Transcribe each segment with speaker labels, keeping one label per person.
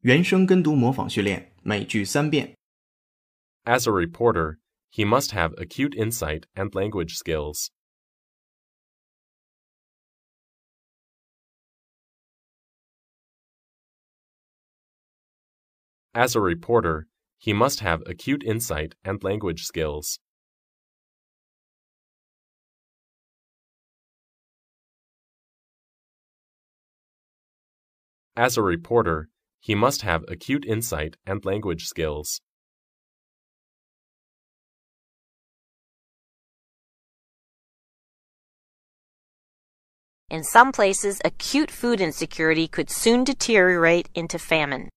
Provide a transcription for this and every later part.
Speaker 1: 原声跟读模仿训练，每句三遍。
Speaker 2: As a reporter, he must have acute insight and language skills. As a reporter, he must have acute insight and language skills. As a reporter, he must have acute insight and language skills.
Speaker 3: In some places, acute food insecurity could soon deteriorate into famine.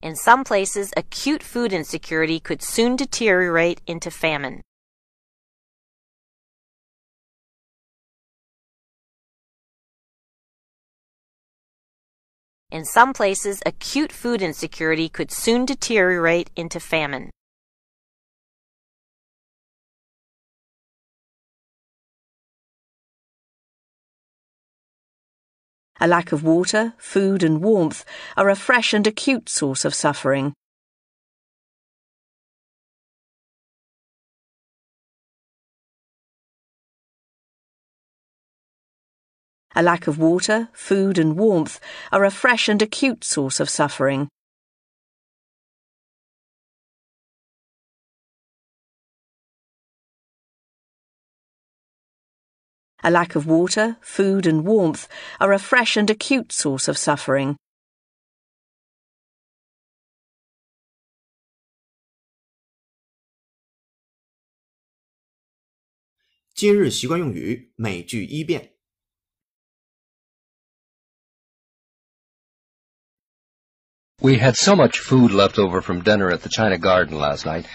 Speaker 3: In some places, acute food insecurity could soon deteriorate into famine. In some places, acute food insecurity could soon deteriorate into famine.
Speaker 4: A lack of water, food, and warmth are a fresh and acute source of suffering. A lack of water, food, and warmth are a fresh and acute source of suffering. A lack of water, food, and warmth are a fresh and acute source of suffering.
Speaker 1: “今日习惯用语”每句一遍。
Speaker 5: We had so much food left over from dinner at the China Garden last night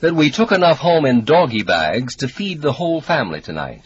Speaker 5: that we took enough home in doggy bags to feed the whole family tonight.